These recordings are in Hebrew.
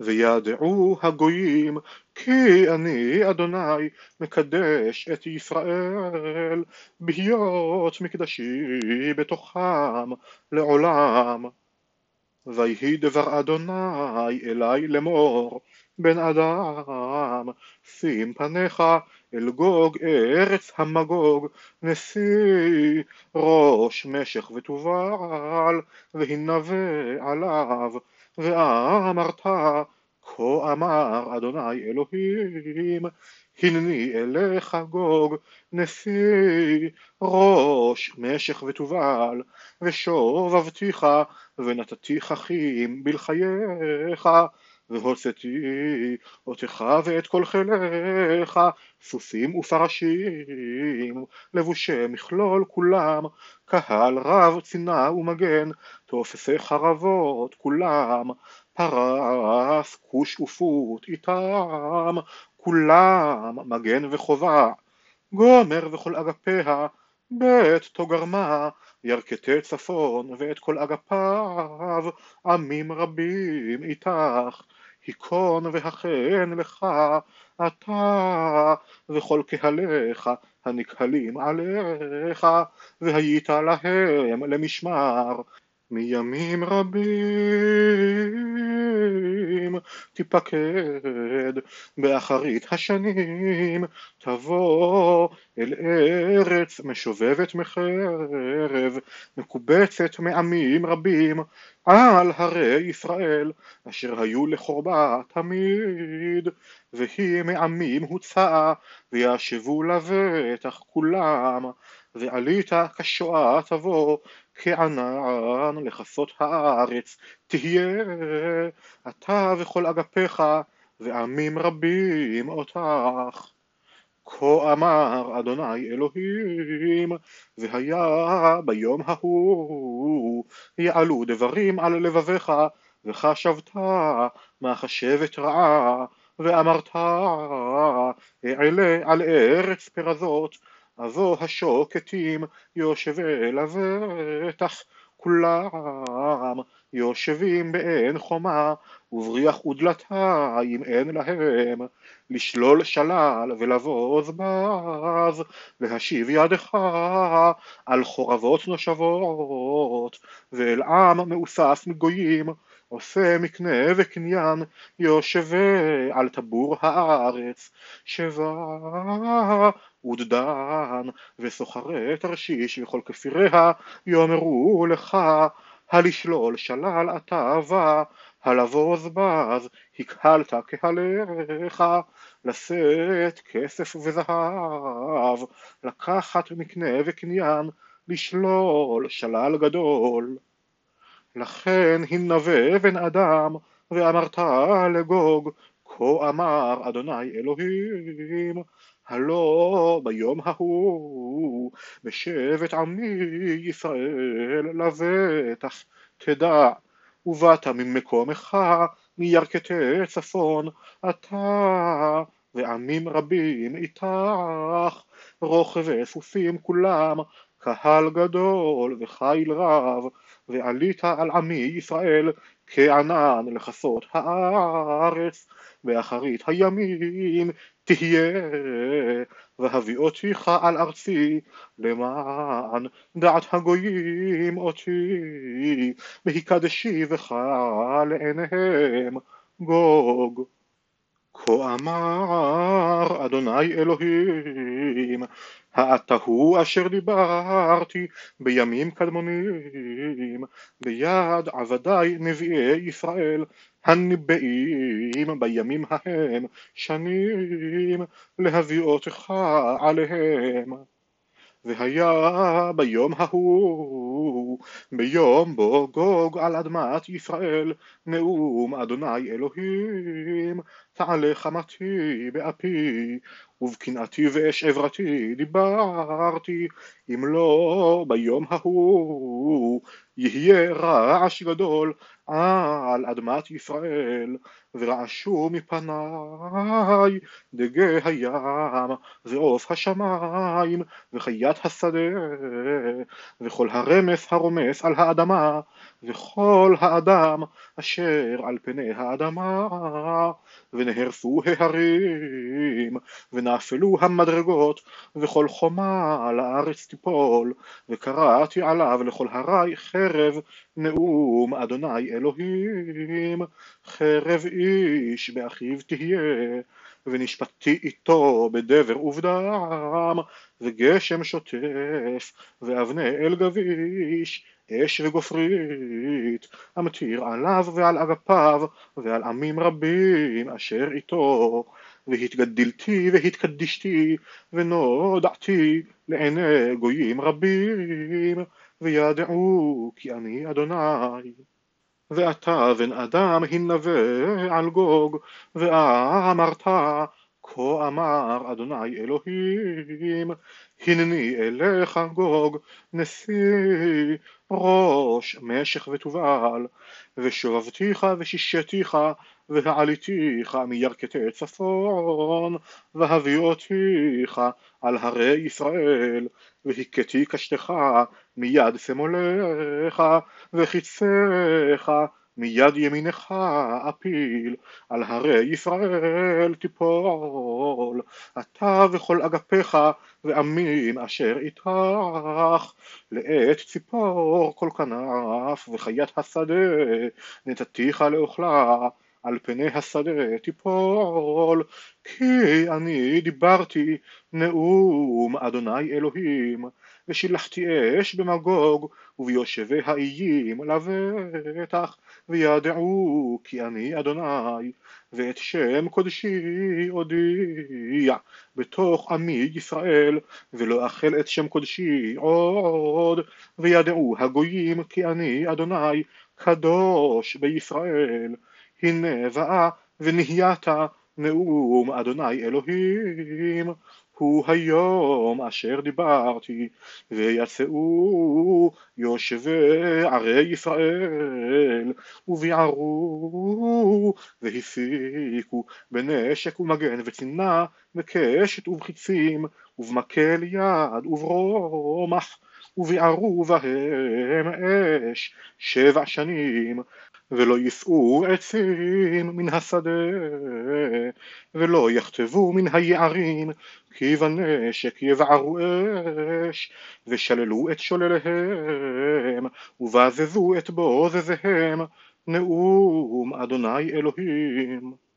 וידעו הגויים כי אני אדוני מקדש את ישראל בהיות מקדשי בתוכם לעולם. ויהי דבר אדוני אלי לאמור בן אדם שים פניך אל גוג ארץ המגוג נשיא ראש משך ותובל והנבא עליו ואמרת כה אמר אדוני אלוהים הנני אליך גוג נשיא ראש משך ותובל ושובבתיך ונתתיך חכים בלחייך והוצאתי אותך ואת כל חיליך סוסים ופרשים לבושי מכלול כולם קהל רב צינה ומגן תופסי חרבות כולם פרס כוש ופות איתם כולם מגן וחובה גומר וכל אגפיה בית תוגרמה ירכתי צפון ואת כל אגפיו עמים רבים איתך היכון והחן לך אתה וכל קהליך הנקהלים עליך והיית להם למשמר מימים רבים תיפקד באחרית השנים תבוא אל ארץ משובבת מחרב מקובצת מעמים רבים על הרי ישראל אשר היו לחורבה תמיד והיא מעמים הוצאה וישבו לבטח כולם ועלית כשואה תבוא כענן לכסות הארץ. תהיה אתה וכל אגפיך ועמים רבים אותך. כה אמר אדוני אלוהים והיה ביום ההוא יעלו דברים על לבביך וחשבת מחשבת רעה ואמרת אעלה על ארץ פרזות אבוא השוקטים יושבי לבטח כולם יושבים באין חומה ובריח ודלתיים אין להם. לשלול שלל ולבוז בז להשיב ידך על חורבות נושבות ואל עם מאוסף מגויים עושה מקנה וקניין יושבי על טבור הארץ שבה ודדן וסוחרי תרשיש וכל כפיריה יאמרו לך הלשלול שלל בא הלבוז בז הקהלת קהליך לשאת כסף וזהב לקחת מקנה וקניין לשלול שלל גדול לכן הנבא בן אדם ואמרת לגוג כה אמר אדוני אלוהים הלא ביום ההוא בשבט עמי ישראל לבטח תדע ובאת ממקומך מירכתי צפון אתה ועמים רבים איתך רוכבי סוסים כולם קהל גדול וחיל רב ועלית על עמי ישראל כענן לכסות הארץ באחרית הימים תהיה והביא אותיך על ארצי למען דעת הגויים אותי והקדשי בך לעיניהם גוג כה אמר אדוני אלוהים האתה הוא אשר דיברתי בימים קדמונים ביד עבדי נביאי ישראל הנבאים בימים ההם שנים להביא אותך עליהם. והיה ביום ההוא, ביום בו גוג על אדמת ישראל, נאום אדוני אלוהים, תעלה חמתי באפי, ובקנאתי ואש עברתי דיברתי, אם לא ביום ההוא יהיה רעש גדול על אדמת ישראל, ורעשו מפניי דגי הים, ועוף השמיים, וחיית השדה, וכל הרמס הרומס על האדמה, וכל האדם אשר על פני האדמה, ונהרסו ההרים, ונאפלו המדרגות, וכל חומה על הארץ תיפול, וקראתי עליו לכל הרי חרב נאום אדוני אלוהים, חרב איש באחיו תהיה, ונשפטתי איתו בדבר ובדם, וגשם שוטף, ואבני אל גביש, אש וגופרית, המתיר עליו ועל אגפיו, ועל עמים רבים אשר איתו, והתגדלתי והתקדישתי, ונודעתי לעיני גויים רבים, וידעו כי אני אדוני. ואתה בן אדם הנבא על גוג, ואמרת כה אמר אדוני אלוהים, הנני אליך גוג, נשיא ראש משך ותובל, ושובבתיך ושישתיך והעליתיך מירכתי צפון, והביאותיך על הרי ישראל, והכיתי קשתך מיד שמאלך, וחיציך מיד ימינך אפיל, על הרי ישראל תיפול, אתה וכל אגפיך ועמים אשר איתך, לעת ציפור כל כנף וחיית השדה, נתתיך לאוכלה, על פני השדה תיפול, כי אני דיברתי נאום אדוני אלוהים, ושילחתי אש במגוג וביושבי האיים לבטח, וידעו כי אני אדוני, ואת שם קודשי אודיע בתוך עמי ישראל, ולא אכל את שם קודשי עוד, וידעו הגויים כי אני אדוני קדוש בישראל. הנה באה ונהיית נאום אדוני אלוהים הוא היום אשר דיברתי ויצאו יושבי ערי ישראל וביערו והפיקו בנשק ומגן וצינה וקשת ובחיצים ובמקל יד וברומח וביערו בהם אש שבע שנים ולא יישאו עצים מן השדה, ולא יכתבו מן היערים, כי בנשק יבערו אש, ושללו את שולליהם, ובזזו את בוזזיהם, נאום אדוני אלוהים.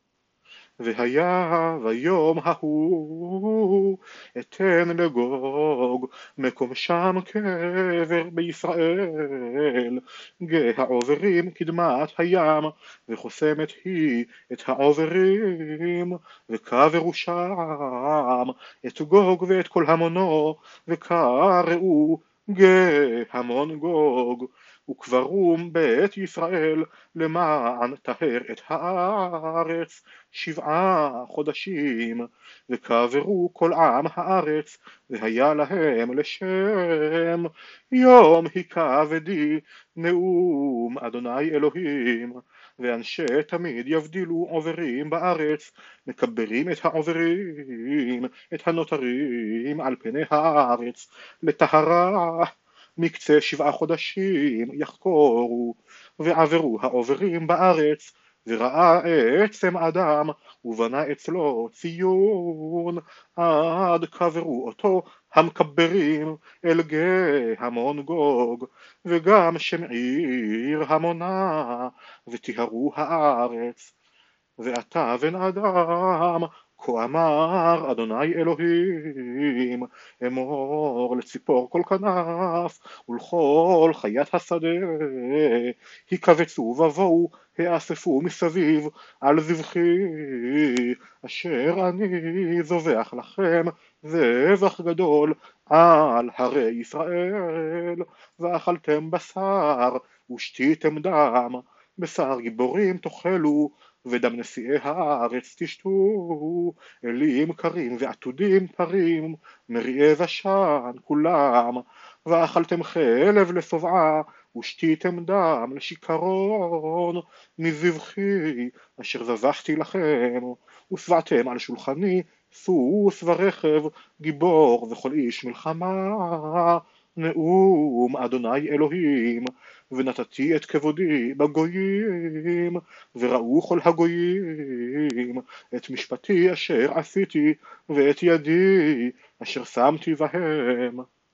והיה ביום ההוא אתן לגוג מקום שם קבר בישראל. גא העוברים קדמת הים וחוסמת היא את העוברים וקברו שם את גוג ואת כל המונו וקראו גא המון גוג וקברום בית ישראל למען טהר את הארץ שבעה חודשים וקברו כל עם הארץ והיה להם לשם יום היכה ודי נאום אדוני אלוהים. ואנשי תמיד יבדילו עוברים בארץ מקברים את העוברים את הנותרים על פני הארץ לטהרה מקצה שבעה חודשים יחקורו ועברו העוברים בארץ וראה עצם אדם ובנה אצלו ציון עד קברו אותו המקברים אל גיא המון גוג וגם שם עיר המונה וטיהרו הארץ. ואתה בן אדם כה אמר אדוני אלוהים אמור לציפור כל כנף ולכל חיית השדה. היכבצו ובואו האספו מסביב על זבחי אשר אני זובח לכם זבח גדול על הרי ישראל. ואכלתם בשר ושתיתם דם בשר גיבורים תאכלו ודם נשיאי הארץ תשתו, אלים קרים ועתודים פרים, מריעי ושן כולם, ואכלתם חלב לשובעה, ושתיתם דם לשיכרון, מזבחי אשר זבחתי לכם, ושבעתם על שולחני סוס ורכב, גיבור וכל איש מלחמה, נאום אדוני אלוהים, ונתתי את כבודי בגויים, וראו כל הגויים את משפטי אשר עשיתי, ואת ידי אשר שמתי בהם.